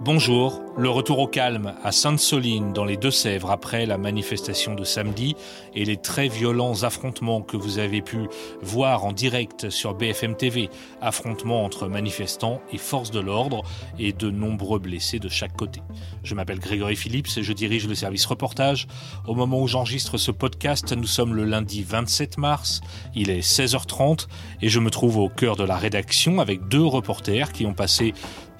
Bonjour, le retour au calme à Sainte-Soline dans les Deux-Sèvres après la manifestation de samedi et les très violents affrontements que vous avez pu voir en direct sur BFM TV, affrontements entre manifestants et forces de l'ordre et de nombreux blessés de chaque côté. Je m'appelle Grégory Phillips et je dirige le service reportage. Au moment où j'enregistre ce podcast, nous sommes le lundi 27 mars, il est 16h30 et je me trouve au cœur de la rédaction avec deux reporters qui ont passé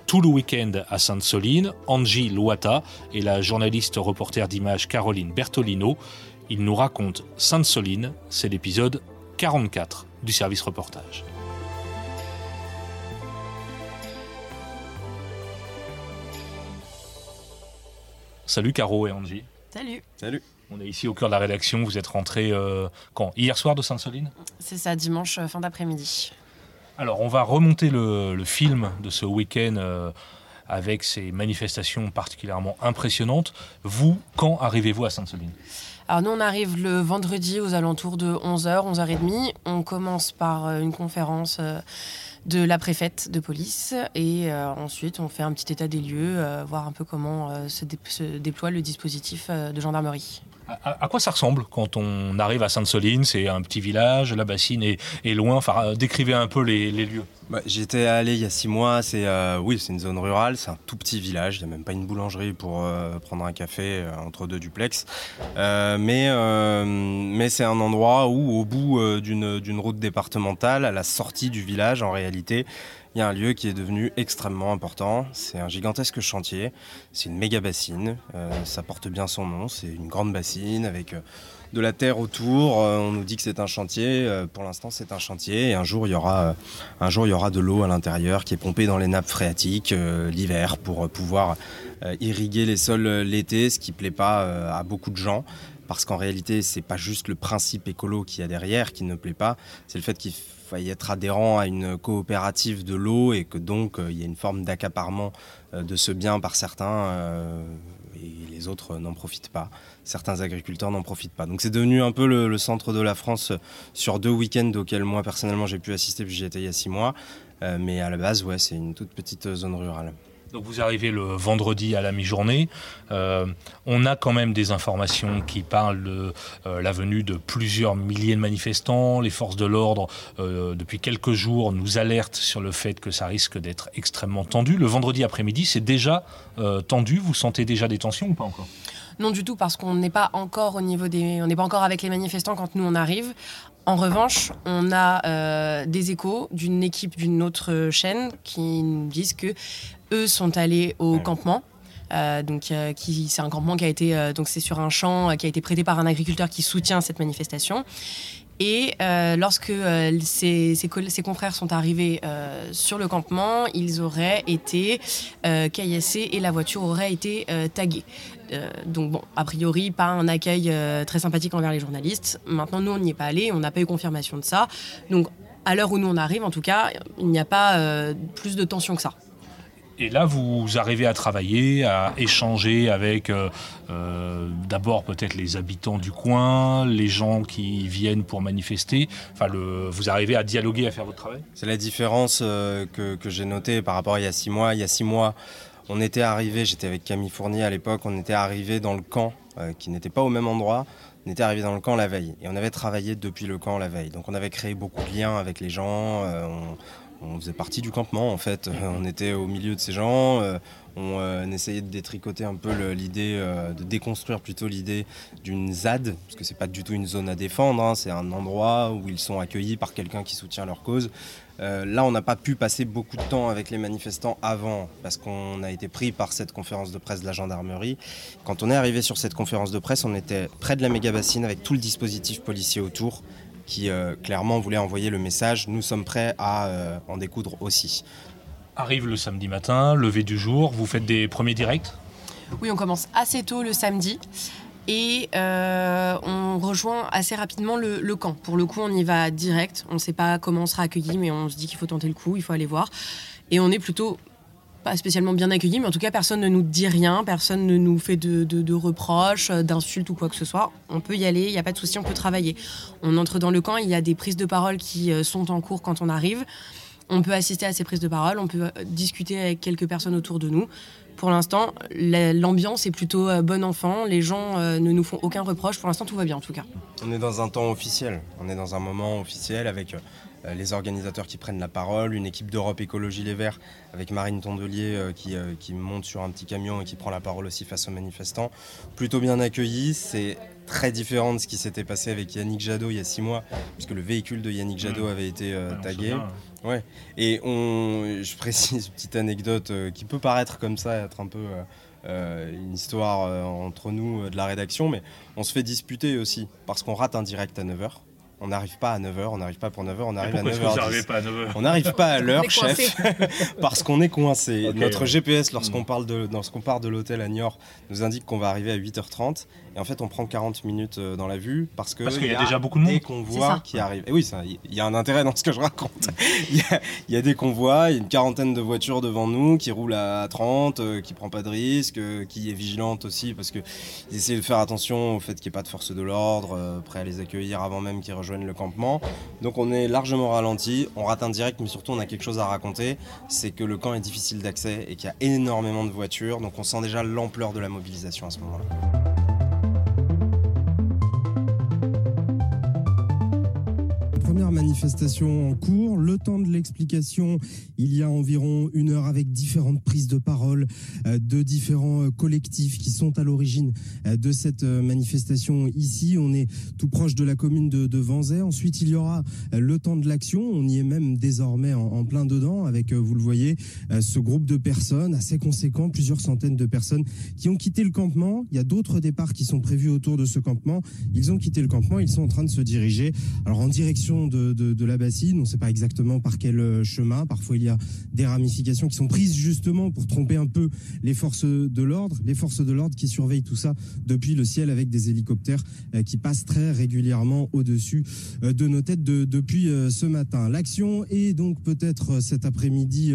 tout le week-end à Sainte-Soline, Angie Loata et la journaliste reporter d'image Caroline Bertolino. Ils nous racontent Sainte-Soline, c'est l'épisode 44 du service reportage. Salut Caro et Angie. Salut. Salut. On est ici au cœur de la rédaction. Vous êtes rentrés euh, quand? Hier soir de Sainte-Soline? C'est ça, dimanche euh, fin d'après-midi. Alors, on va remonter le, film de ce week-end euh, avec ces manifestations particulièrement impressionnantes. Vous, quand arrivez-vous à Sainte-Soline? Alors nous, on arrive le vendredi aux alentours de 11h, 11h30. On commence par euh, une conférence euh, de la préfète de police et ensuite on fait un petit état des lieux, voir un peu comment se, déploie le dispositif de gendarmerie. À, quoi ça ressemble quand on arrive à Sainte-Soline? C'est un petit village, la bassine est, loin. Enfin, euh, décrivez un peu les, lieux. Bah, J'étais allé il y a six mois. C'est euh, oui, une zone rurale. C'est un tout petit village. Il n'y a même pas une boulangerie pour euh, prendre un café entre deux duplex. mais mais c'est un endroit où, au bout d'une route départementale, à la sortie du village, en réalité, il y a un lieu qui est devenu extrêmement important. C'est un gigantesque chantier. C'est une méga bassine. Euh, ça porte bien son nom. C'est une grande bassine avec euh, de la terre autour. Euh, on nous dit que c'est un chantier. pour l'instant, c'est un chantier. Et un jour, il y aura, un jour, il y aura de l'eau à l'intérieur qui est pompée dans les nappes phréatiques l'hiver pour pouvoir irriguer les sols l'été, ce qui plaît pas à beaucoup de gens parce qu'en réalité, c'est pas juste le principe écolo qu'il y a derrière qui ne plaît pas, c'est le fait qu'il faille être adhérent à une coopérative de l'eau et que donc euh, il y a une forme d'accaparement euh, de ce bien par certains euh, et les autres n'en profitent pas. Certains agriculteurs n'en profitent pas. Donc c'est devenu un peu le, centre de la France sur deux week-ends auxquels moi personnellement j'ai pu assister puis j'y étais il y a six mois. mais à la base, ouais, c'est une toute petite zone rurale. Donc vous arrivez le vendredi à la mi-journée. Euh, on a quand même des informations qui parlent de euh, la venue de plusieurs milliers de manifestants. Les forces de l'ordre, euh, depuis quelques jours, nous alertent sur le fait que ça risque d'être extrêmement tendu. Le vendredi après-midi, c'est déjà tendu. Vous sentez déjà des tensions ou pas encore? Non du tout parce qu'on n'est pas encore au niveau des, on n'est pas encore avec les manifestants quand nous on arrive. En revanche, on a des échos d'une équipe d'une autre chaîne qui nous disent que eux sont allés au campement. Euh, donc, euh, qui, c'est un campement qui a été, euh, donc c'est sur un champ qui a été prêté par un agriculteur qui soutient cette manifestation. Et lorsque ses, ses, confrères sont arrivés sur le campement, ils auraient été caillassés et la voiture aurait été taguée. donc bon, a priori, pas un accueil très sympathique envers les journalistes. Maintenant, nous, on n'y est pas allé, on n'a pas eu confirmation de ça. Donc, à l'heure où nous on arrive, en tout cas, il n'y a pas plus de tension que ça. Et là, vous arrivez à travailler, à échanger avec euh, euh, d'abord peut-être les habitants du coin, les gens qui viennent pour manifester. Enfin, vous arrivez à dialoguer, à faire votre travail? C'est la différence euh, que, j'ai notée par rapport à il y a six mois. Il y a six mois, on était arrivé, j'étais avec Camille Fournier à l'époque, on était arrivé dans le camp qui n'était pas au même endroit. On était arrivé dans le camp la veille et on avait travaillé depuis le camp la veille. Donc on avait créé beaucoup de liens avec les gens. On faisait partie du campement en fait. On était au milieu de ces gens. Euh, euh, on, essayait de détricoter un peu l'idée, euh, de déconstruire plutôt l'idée d'une ZAD, parce que c'est pas du tout une zone à défendre. Hein. c'est un endroit où ils sont accueillis par quelqu'un qui soutient leur cause. là, on n'a pas pu passer beaucoup de temps avec les manifestants avant, parce qu'on a été pris par cette conférence de presse de la gendarmerie. Quand on est arrivé sur cette conférence de presse, on était près de la méga bassine avec tout le dispositif policier autour qui euh, clairement voulait envoyer le message nous sommes prêts à euh, en découdre aussi. Arrive le samedi matin, lever du jour, vous faites des premiers directs? Oui, on commence assez tôt le samedi. Et euh, on rejoint assez rapidement le, le, camp. Pour le coup, on y va direct. On ne sait pas comment on sera accueilli, mais on se dit qu'il faut tenter le coup, il faut aller voir. Et on est plutôt pas spécialement bien accueillis, mais en tout cas, personne ne nous dit rien, personne ne nous fait de, reproches, d'insultes ou quoi que ce soit. On peut y aller, il n'y a pas de souci, on peut travailler. On entre dans le camp, il y a des prises de parole qui euh, sont en cours quand on arrive. On peut assister à ces prises de parole, on peut discuter avec quelques personnes autour de nous. Pour l'instant, l'ambiance est plutôt bon enfant. Les gens ne nous font aucun reproche. Pour l'instant, tout va bien en tout cas. On est dans un temps officiel. On est dans un moment officiel avec euh, les organisateurs qui prennent la parole, une équipe d'Europe Écologie Les Verts avec Marine Tondelier euh, euh, qui, monte sur un petit camion et qui prend la parole aussi face aux manifestants. Plutôt bien accueilli, c'est très différent de ce qui s'était passé avec Yannick Jadot il y a six mois, puisque le véhicule de Yannick Jadot avait été tagué. Ouais. Et on, je précise une petite anecdote qui peut paraître comme ça, être un peu une histoire entre nous de la rédaction, mais on se fait disputer aussi parce qu'on rate un direct à 9h on n'arrive pas à 9h, on n'arrive pas pour 9h, on arrive à 9h. On n'arrive pas à l'heure, chef, parce qu'on est coincé. Notre GPS, lorsqu'on parle de, lorsqu'on part de l'hôtel à Niort, nous indique qu'on va arriver à 8h30. Et en fait, on prend 40 minutes euh, dans la vue parce que parce qu'il y, a déjà beaucoup de monde. Des convois qui arrivent. Et oui, il y a un intérêt dans ce que je raconte. Il y, a des convois, il y a une quarantaine de voitures devant nous qui roulent à 30, euh, qui prend pas de risque, euh, qui est vigilante aussi parce que ils essaient de faire attention au fait qu'il n'y ait pas de force de l'ordre, prêt à les accueillir avant même qu'ils rejoignent le campement. Donc on est largement ralenti, on rate un direct, mais surtout on a quelque chose à raconter, c'est que le camp est difficile d'accès et qu'il y a énormément de voitures, donc on sent déjà l'ampleur de la mobilisation à ce moment-là. première manifestation en cours. Le temps de l'explication, il y a environ une heure avec différentes prises de parole euh, de différents euh, collectifs qui sont à l'origine euh, de cette manifestation ici. On est tout proche de la commune de, de Vanzay. Ensuite, il y aura le temps de l'action. On y est même désormais en, plein dedans avec, vous le voyez, ce groupe de personnes assez conséquent, plusieurs centaines de personnes qui ont quitté le campement. Il y a d'autres départs qui sont prévus autour de ce campement. Ils ont quitté le campement. Ils sont en train de se diriger alors en direction de, la bassine. On ne sait pas exactement par quel euh, chemin. Parfois, il y a des ramifications qui sont prises justement pour tromper un peu les forces de l'ordre. Les forces de l'ordre qui surveillent tout ça depuis le ciel avec des hélicoptères euh, qui passent très régulièrement au-dessus euh, de nos têtes depuis ce matin. L'action est donc peut-être cet après-midi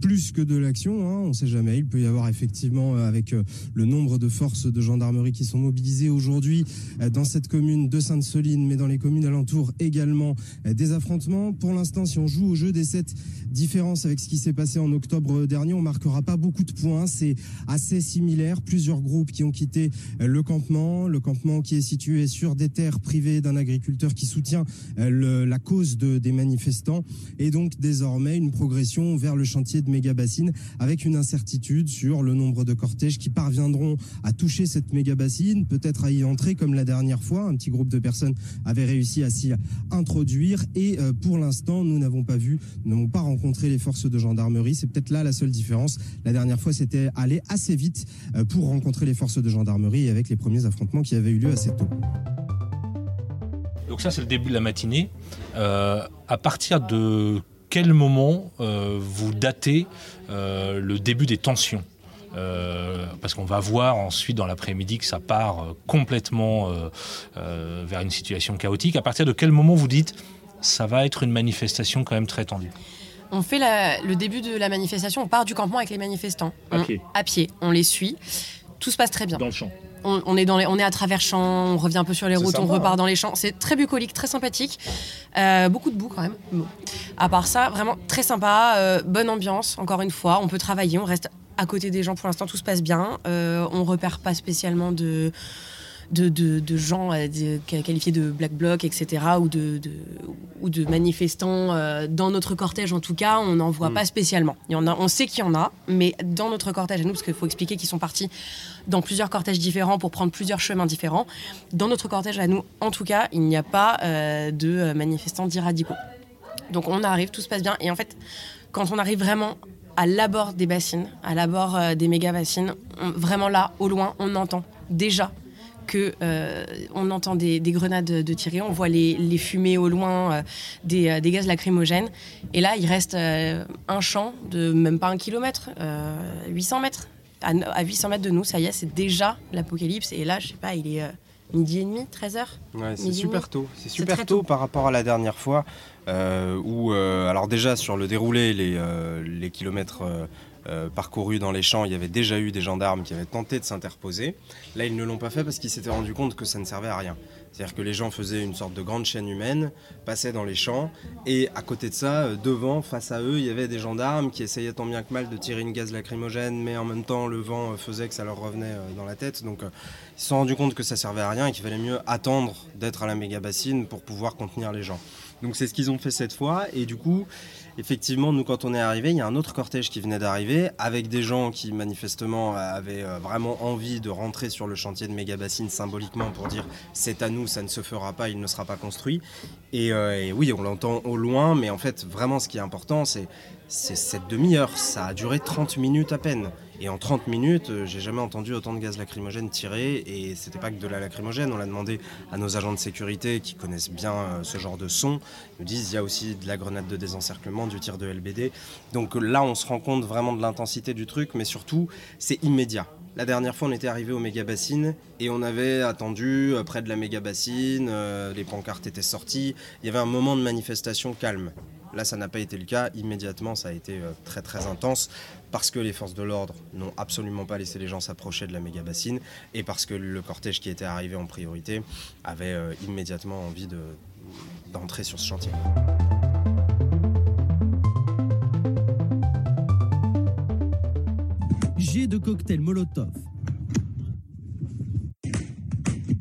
plus que de l'action. Hein. on ne sait jamais. Il peut y avoir effectivement, avec le nombre de forces de gendarmerie qui sont mobilisées aujourd'hui dans cette commune de Sainte-Soline, mais dans les communes alentours également, des affrontements. Pour l'instant, si on joue au jeu des sept différences avec ce qui s'est passé en octobre dernier, on marquera pas beaucoup de points. C'est assez similaire. Plusieurs groupes qui ont quitté le campement, le campement qui est situé sur des terres privées d'un agriculteur qui soutient euh, la cause des manifestants, et donc désormais une progression vers le chantier de méga bassine avec une incertitude sur le nombre de cortèges qui parviendront à toucher cette méga bassine, peut-être à y entrer comme la dernière fois. Un petit groupe de personnes avait réussi à s'y introduire et euh, pour l'instant, nous n'avons pas vu, nous n'avons pas rencontré les forces de gendarmerie. C'est peut-être là la seule différence. La dernière fois, c'était aller assez vite euh, pour rencontrer les forces de gendarmerie avec les premiers affrontements qui avaient eu lieu assez tôt. Donc ça, c'est le début de la matinée. Euh, à partir de quel moment vous datez le début des tensions? Parce qu'on va voir ensuite dans l'après-midi que ça part complètement vers une situation chaotique. À partir de quel moment vous dites ça va être une manifestation quand même très tendue on fait le début de la manifestation, on part du campement avec les manifestants. À pied. À pied, on les suit. Tout se passe très bien. Dans le champ. On, est dans on est à travers champs, on revient un peu sur les routes, on repart dans les champs. C'est très bucolique, très sympathique. Euh, beaucoup de boue quand même. À part ça, vraiment très sympa, euh, bonne ambiance. Encore une fois, on peut travailler, on reste à côté des gens pour l'instant, tout se passe bien. Euh, on repère pas spécialement de de, gens euh, qualifiés de black bloc, etc., ou de, ou de manifestants euh, dans notre cortège, en tout cas, on n'en voit mm. pas spécialement. Il y en a, on sait qu'il y en a, mais dans notre cortège à nous, parce qu'il faut expliquer qu'ils sont partis dans plusieurs cortèges différents pour prendre plusieurs chemins différents, dans notre cortège à nous, en tout cas, il n'y a pas euh, de manifestants dits radicaux. Donc on arrive, tout se passe bien, et en fait, quand on arrive vraiment à l'abord des bassines, à l'abord des méga bassines, vraiment là, au loin, on entend déjà que euh, on entend des, grenades de tirer, on voit les, fumées au loin euh, euh, des, gaz lacrymogènes. Et là, il reste un champ de même pas un kilomètre, 800 mètres. À, 800 mètres de nous, ça y est, c'est déjà l'apocalypse. Et là, je sais pas, il est midi et demi, 13 heures. Ouais, c'est super tôt. C'est super tôt, par rapport à la dernière fois. où, alors déjà sur le déroulé, les, les kilomètres parcouru dans les champs, il y avait déjà eu des gendarmes qui avaient tenté de s'interposer. Là, ils ne l'ont pas fait parce qu'ils s'étaient rendus compte que ça ne servait à rien. C'est-à-dire que les gens faisaient une sorte de grande chaîne humaine, passaient dans les champs, et à côté de ça, euh, devant, face à eux, il y avait des gendarmes qui essayaient tant bien que mal de tirer une gaz lacrymogène, mais en même temps, le vent euh, faisait que ça leur revenait euh, dans la tête. Donc ils se sont rendus compte que ça servait à rien et qu'il fallait mieux attendre d'être à la méga bassine pour pouvoir contenir les gens. Donc c'est ce qu'ils ont fait cette fois, et du coup, effectivement, nous, quand on est arrivé, il y a un autre cortège qui venait d'arriver avec des gens qui, manifestement, avaient euh, vraiment envie de rentrer sur le chantier de Mégabassine symboliquement pour dire c'est à nous, ça ne se fera pas, il ne sera pas construit. Et, euh, et oui, on l'entend au loin, mais en fait, vraiment, ce qui est important, c'est cette demi-heure. Ça a duré 30 minutes à peine. Et en 30 minutes, euh, j'ai jamais entendu autant de gaz lacrymogène tiré. Et c'était pas que de la lacrymogène. On l'a demandé à nos agents de sécurité qui connaissent bien euh, ce genre de son. Ils nous disent il y a aussi de la grenade de désencerclement, du tir de LBD. Donc là, on se rend compte vraiment de l'intensité du truc, mais surtout, c'est immédiat. La dernière fois, on était arrivé au méga bassine et on avait attendu euh, près de la méga bassine. les pancartes étaient sorties. Il y avait un moment de manifestation calme. Là, ça n'a pas été le cas. Immédiatement, ça a été très très intense parce que les forces de l'ordre n'ont absolument pas laissé les gens s'approcher de la méga bassine et parce que le cortège qui était arrivé en priorité avait euh, immédiatement envie d'entrer sur ce chantier. Jet de cocktail Molotov.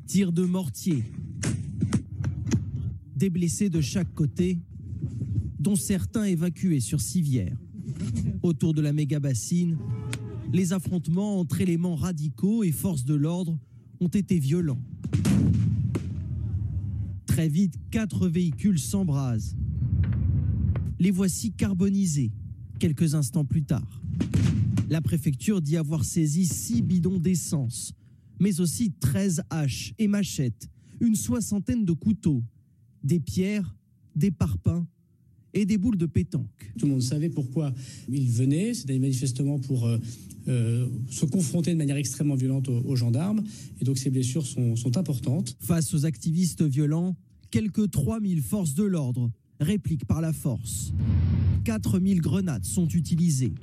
Tir de mortier. Des blessés de chaque côté, dont certains évacués sur civière. Autour de la méga bassine, les affrontements entre éléments radicaux et forces de l'ordre ont été violents. Très vite, quatre véhicules s'embrasent. Les voici carbonisés quelques instants plus tard. La préfecture dit avoir saisi six bidons d'essence, mais aussi 13 haches et machettes, une soixantaine de couteaux, des pierres, des parpaings et des boules de pétanque. Tout le monde savait pourquoi ils venaient, c'était manifestement pour euh, euh, se confronter de manière extrêmement violente aux, gendarmes, et donc ces blessures sont, sont importantes. Face aux activistes violents, quelques 3000 forces de l'ordre répliquent par la force. 4000 grenades sont utilisées.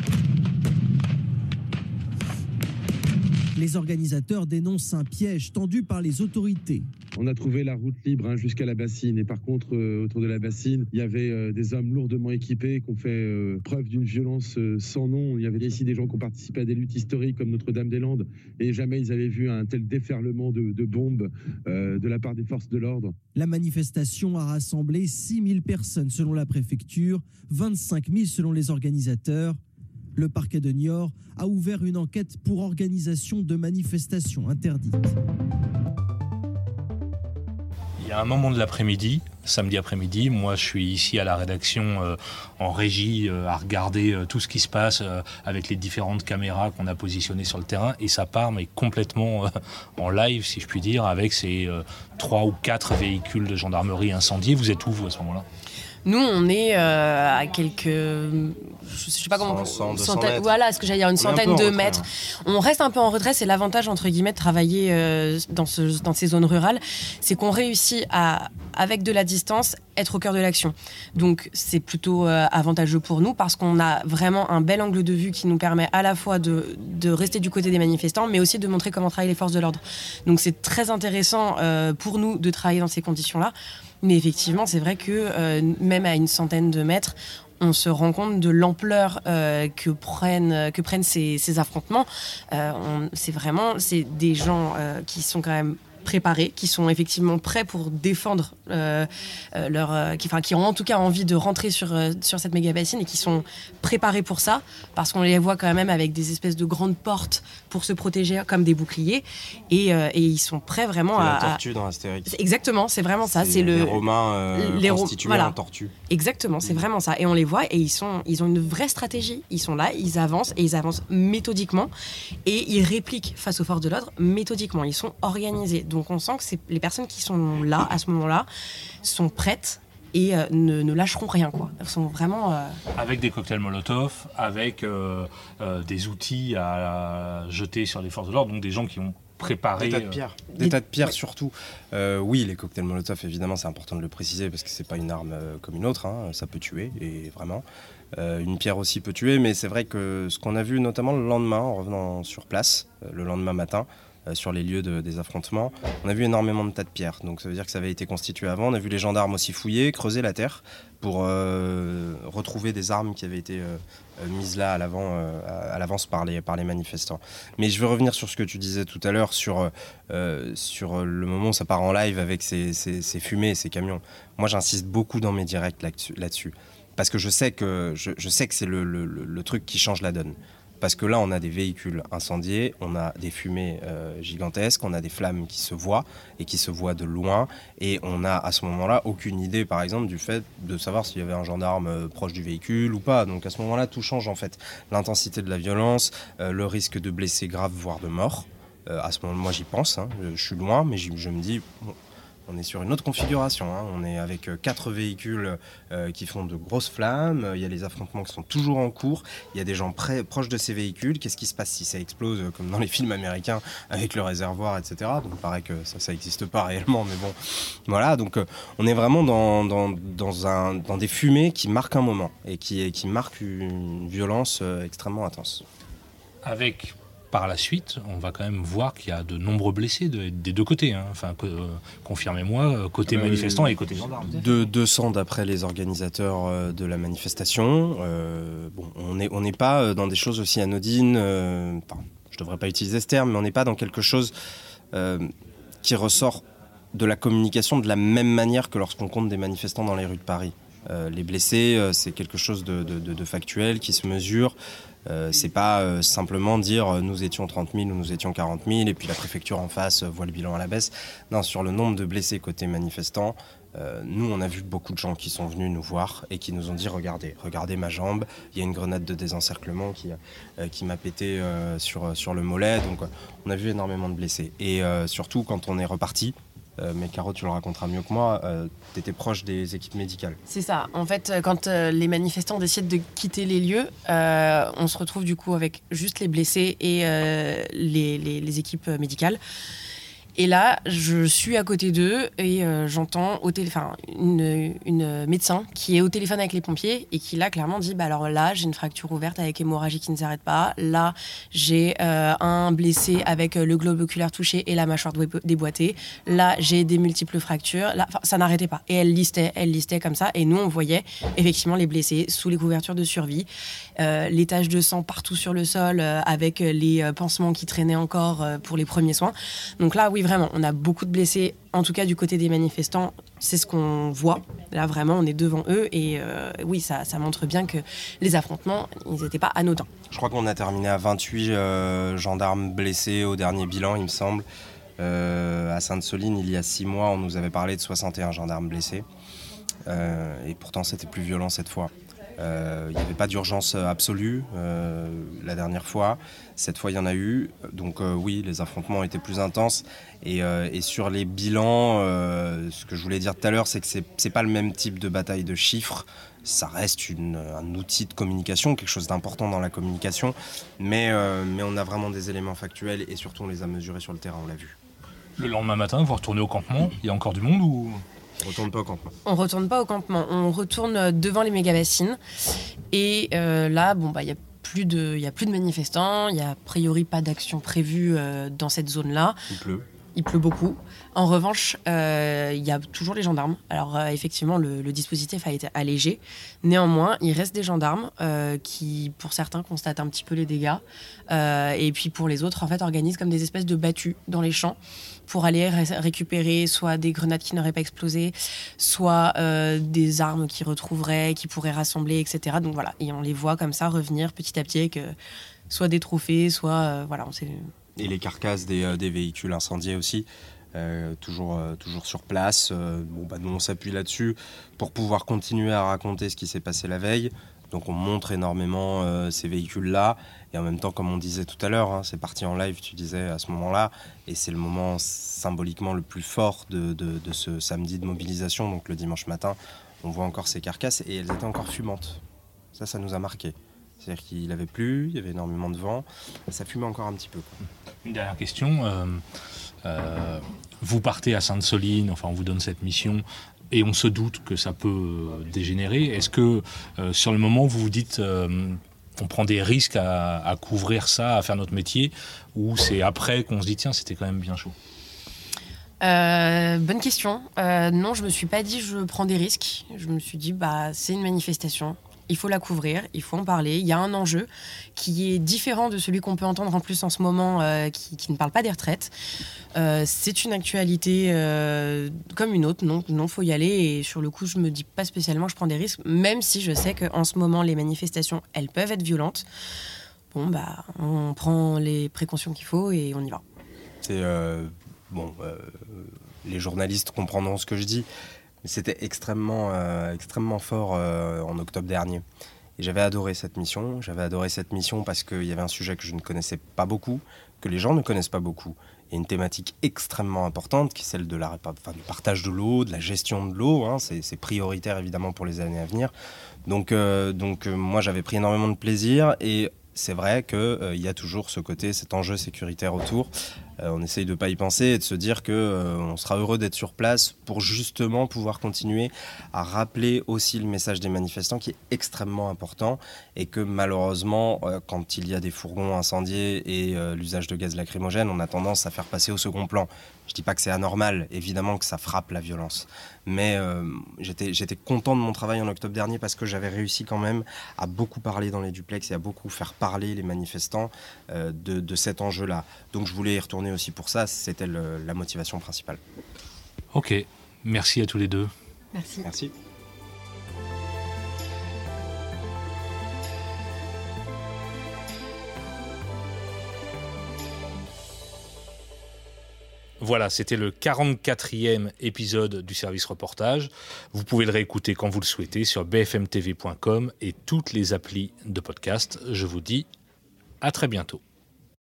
Les organisateurs dénoncent un piège tendu par les autorités. On a trouvé la route libre hein, jusqu'à la bassine. Et par contre, euh, autour de la bassine, il y avait euh, des hommes lourdement équipés qui ont fait euh, preuve d'une violence sans nom. Il y avait ici des gens qui ont participé à des luttes historiques comme Notre-Dame-des-Landes. Et jamais ils avaient vu un tel déferlement de, de bombes de la part des forces de l'ordre. La manifestation a rassemblé 6000 personnes selon la préfecture, 25 000 selon les organisateurs. Le parquet de Niort a ouvert une enquête pour organisation de manifestations interdites. Il y a un moment de l'après-midi, samedi après-midi, moi je suis ici à la rédaction euh, en régie euh, à regarder euh, tout ce qui se passe avec les différentes caméras qu'on a positionnées sur le terrain et ça part mais complètement en live si je puis dire avec ces trois ou quatre véhicules de gendarmerie incendiés. Vous êtes où vous à ce moment-là? Nous, on est à quelques, je sais pas comment, 100, voilà, ce que j'allais dire, une centaine de mètres. On reste un peu en retrait. C'est l'avantage entre guillemets de travailler dans, ce, dans ces zones rurales, c'est qu'on réussit à, avec de la distance, être au cœur de l'action. Donc, c'est plutôt avantageux pour nous parce qu'on a vraiment un bel angle de vue qui nous permet à la fois de, de, rester du côté des manifestants, mais aussi de montrer comment travaillent les forces de l'ordre. Donc, c'est très intéressant pour nous de travailler dans ces conditions-là. Mais effectivement, c'est vrai que euh, même à une centaine de mètres, on se rend compte de l'ampleur euh, que prennent que prennent ces, affrontements. Euh, c'est vraiment c'est des gens qui sont quand même préparés, qui sont effectivement prêts pour défendre euh, euh, leur, euh, qui, enfin, qui ont en tout cas envie de rentrer sur, sur cette méga bassine et qui sont préparés pour ça, parce qu'on les voit quand même avec des espèces de grandes portes pour se protéger comme des boucliers, et, et ils sont prêts vraiment à. La tortue dans Astérix. Exactement, c'est vraiment ça. C'est le les Romains les constitués voilà. en tortue. Exactement, c'est vraiment ça. Et on les voit et ils sont, ils ont une vraie stratégie. Ils sont là, ils avancent et ils avancent méthodiquement et ils répliquent face aux forces de l'ordre méthodiquement. Ils sont organisés. Donc on sent que les personnes qui sont là à ce moment-là sont prêtes et euh, ne, lâcheront rien. Quoi. Elles sont vraiment. Euh, avec des cocktails Molotov, avec euh, des outils à, jeter sur les forces de l'ordre, donc des gens qui ont préparé. Des tas de pierres. Des, tas de pierres surtout. oui, les cocktails Molotov, évidemment, c'est important de le préciser parce que c'est pas une arme comme une autre. Hein, ça peut tuer, et vraiment. une pierre aussi peut tuer, mais c'est vrai que ce qu'on a vu notamment le lendemain, en revenant sur place, le lendemain matin, sur les lieux des affrontements. On a vu énormément de tas de pierres, donc ça veut dire que ça avait été constitué avant. On a vu les gendarmes aussi fouiller, creuser la terre pour retrouver des armes qui avaient été euh, mise là à euh, l'avance par les, manifestants. Mais je veux revenir sur ce que tu disais tout à l'heure sur, euh, sur le moment où ça part en live avec ces, fumées ces camions. Moi, j'insiste beaucoup dans mes directs là-dessus. parce que je sais que, je, sais que c'est le, truc qui change la donne. Parce que là, on a des véhicules incendiés, on a des fumées euh, gigantesques, on a des flammes qui se voient et qui se voient de loin. Et on n'a à ce moment-là aucune idée, par exemple, du fait de savoir s'il y avait un gendarme euh, proche du véhicule ou pas. Donc à ce moment-là, tout change en fait. L'intensité de la violence, euh, le risque de blessés graves, voire de mort. à ce moment-là, moi j'y pense. Hein. Je, suis loin, mais je me dis, on est sur une autre configuration. Hein. On est avec euh, quatre véhicules euh, qui font de grosses flammes. Il y a les affrontements qui sont toujours en cours. Il y a des gens proches de ces véhicules. Qu'est-ce qui se passe si ça explose, euh, comme dans les films américains, avec le réservoir, etc. Donc, il paraît que ça, n'existe pas réellement, mais bon. Voilà, donc on est vraiment dans, des fumées qui marquent un moment et qui, qui marquent une violence extrêmement intense. Avec par la suite, on va quand même voir qu'il y a de nombreux blessés des deux côtés. Hein. Enfin, euh, confirmez-moi, euh, côté manifestant manifestants et côté gendarmes. De 200 d'après les organisateurs euh, de la manifestation. bon, on n'est on pas dans des choses aussi anodines. Enfin, je devrais pas utiliser ce terme, mais on n'est pas dans quelque chose qui ressort de la communication de la même manière que lorsqu'on compte des manifestants dans les rues de Paris. Les blessés, c'est quelque chose de, de, factuel qui se mesure. Euh, c'est pas euh, simplement dire euh, nous étions 30 000 ou nous étions 40 000 et puis la préfecture en face voit le bilan à la baisse. Non, sur le nombre de blessés côté manifestants, nous, on a vu beaucoup de gens qui sont venus nous voir et qui nous ont dit regardez, regardez ma jambe, il y a une grenade de désencerclement qui, qui m'a pété sur, sur le mollet. Donc, on a vu énormément de blessés. Et surtout, quand on est reparti, euh, mais Caro, tu le raconteras mieux que moi, euh, tu étais proche des équipes médicales. C'est ça. En fait, euh, quand les manifestants décident de quitter les lieux, on se retrouve du coup avec juste les blessés et les, équipes médicales. Et là, je suis à côté d'eux et euh, j'entends au une, médecin qui est au téléphone avec les pompiers et qui là clairement dit bah alors là j'ai une fracture ouverte avec hémorragie qui ne s'arrête pas. Là j'ai euh, un blessé avec le globe oculaire touché et la mâchoire déboîtée. Là j'ai des multiples fractures. Là, ça n'arrêtait pas. Et elle listait, elle listait comme ça. Et nous on voyait effectivement les blessés sous les couvertures de survie, euh, les taches de sang partout sur le sol avec les pansements qui traînaient encore pour les premiers soins. Donc là oui vraiment, on a beaucoup de blessés, en tout cas du côté des manifestants, c'est ce qu'on voit. Là, vraiment, on est devant eux et euh, oui, ça, montre bien que les affrontements, ils n'étaient pas anodins. Je crois qu'on a terminé à 28 euh, gendarmes blessés au dernier bilan, il me semble. Euh, à Sainte-Soline, il y a six mois, on nous avait parlé de 61 gendarmes blessés. et pourtant, c'était plus violent cette fois. Il n'y avait pas d'urgence absolue la dernière fois. Cette fois, il y en a eu. Donc euh, oui, les affrontements étaient plus intenses. Et, euh, sur les bilans, euh, ce que je voulais dire tout à l'heure, c'est que ce n'est pas le même type de bataille de chiffres. Ça reste un outil de communication, quelque chose d'important dans la communication. Mais, mais on a vraiment des éléments factuels et surtout on les a mesurés sur le terrain, on l'a vu. Le lendemain matin, vous retournez au campement Il y a encore du monde ou? On retourne pas au campement. On retourne pas au campement. On retourne devant les méga-bassines. Et là, bon, bah, il y a plus de, il y a plus de manifestants, il y a a priori pas d'action prévue euh, dans cette zone-là. Il pleut. Il pleut beaucoup. En revanche, euh, il y a toujours les gendarmes. Alors euh, effectivement, le, dispositif a été allégé. Néanmoins, il reste des gendarmes qui, pour certains, constatent un petit peu les dégâts, et puis pour les autres, en fait, organisent comme des espèces de battues dans les champs pour aller récupérer soit des grenades qui n'auraient pas explosé, soit euh, des armes qui retrouveraient, qui pourraient rassembler, etc. Donc voilà, et on les voit comme ça revenir petit à petit avec soit des trophées, soit euh, voilà, on sait. Et les carcasses des, euh, des véhicules incendiés aussi. toujours, toujours sur place. bon, bah, nous, on s'appuie là-dessus pour pouvoir continuer à raconter ce qui s'est passé la veille. Donc on montre énormément ces véhicules-là et en même temps, comme on disait tout à l'heure, hein, c'est parti en live, tu disais à ce moment-là, et c'est le moment symboliquement le plus fort de, ce samedi de mobilisation, donc le dimanche matin. On voit encore ces carcasses et elles étaient encore fumantes. Ça, ça nous a marqué. C'est-à-dire qu'il avait plu, il y avait énormément de vent, ça fumait encore un petit peu. Une dernière question. Euh, euh, vous partez à Sainte-Soline, enfin on vous donne cette mission et on se doute que ça peut dégénérer. Est-ce que sur le moment vous vous dites on prend des risques à, couvrir ça, à faire notre métier, ou c'est après qu'on se dit tiens c'était quand même bien chaud? Bonne question. non, je me suis pas dit je prends des risques. Je me suis dit bah c'est une manifestation il faut la couvrir, il faut en parler. Il y a un enjeu qui est différent de celui qu'on peut entendre en plus en ce moment, euh, qui, ne parle pas des retraites. Euh, c'est une actualité euh, comme une autre, non, non, faut y aller. Et sur le coup, je me dis pas spécialement, je prends des risques, même si je sais qu'en ce moment, les manifestations, elles peuvent être violentes. Bon, bah, on prend les précautions qu'il faut et on y va. Les journalistes comprendront ce que je dis. C'était extrêmement, euh, extrêmement fort euh, en octobre dernier. Et j'avais adoré cette mission. J'avais adoré cette mission parce qu'il y avait un sujet que je ne connaissais pas beaucoup, que les gens ne connaissent pas beaucoup. A une thématique extrêmement importante qui est celle de la, du partage de l'eau, de la gestion de l'eau. Hein. C'est prioritaire évidemment pour les années à venir. Donc, euh, donc moi j'avais pris énormément de plaisir et c'est vrai qu'il y a toujours ce côté, cet enjeu sécuritaire autour. Euh, on essaye de ne pas y penser et de se dire que euh, sera heureux d'être sur place pour justement pouvoir continuer à rappeler aussi le message des manifestants qui est extrêmement important et que malheureusement, euh, quand il y a des fourgons incendiés et l'usage de gaz lacrymogène, on a tendance à faire passer au second plan. Je dis pas que c'est anormal, évidemment que ça frappe la violence. Mais j'étais content de mon travail en octobre dernier parce que j'avais réussi quand même à beaucoup parler dans les duplex et à beaucoup faire parler les manifestants de, de cet enjeu-là. Donc je voulais y retourner aussi pour ça, c'était la motivation principale. Ok, merci à tous les deux. Merci. Merci. Voilà, c'était le 44e épisode du service reportage. Vous pouvez le réécouter quand vous le souhaitez sur bfmtv.com et toutes les applis de podcast. Je vous dis à très bientôt.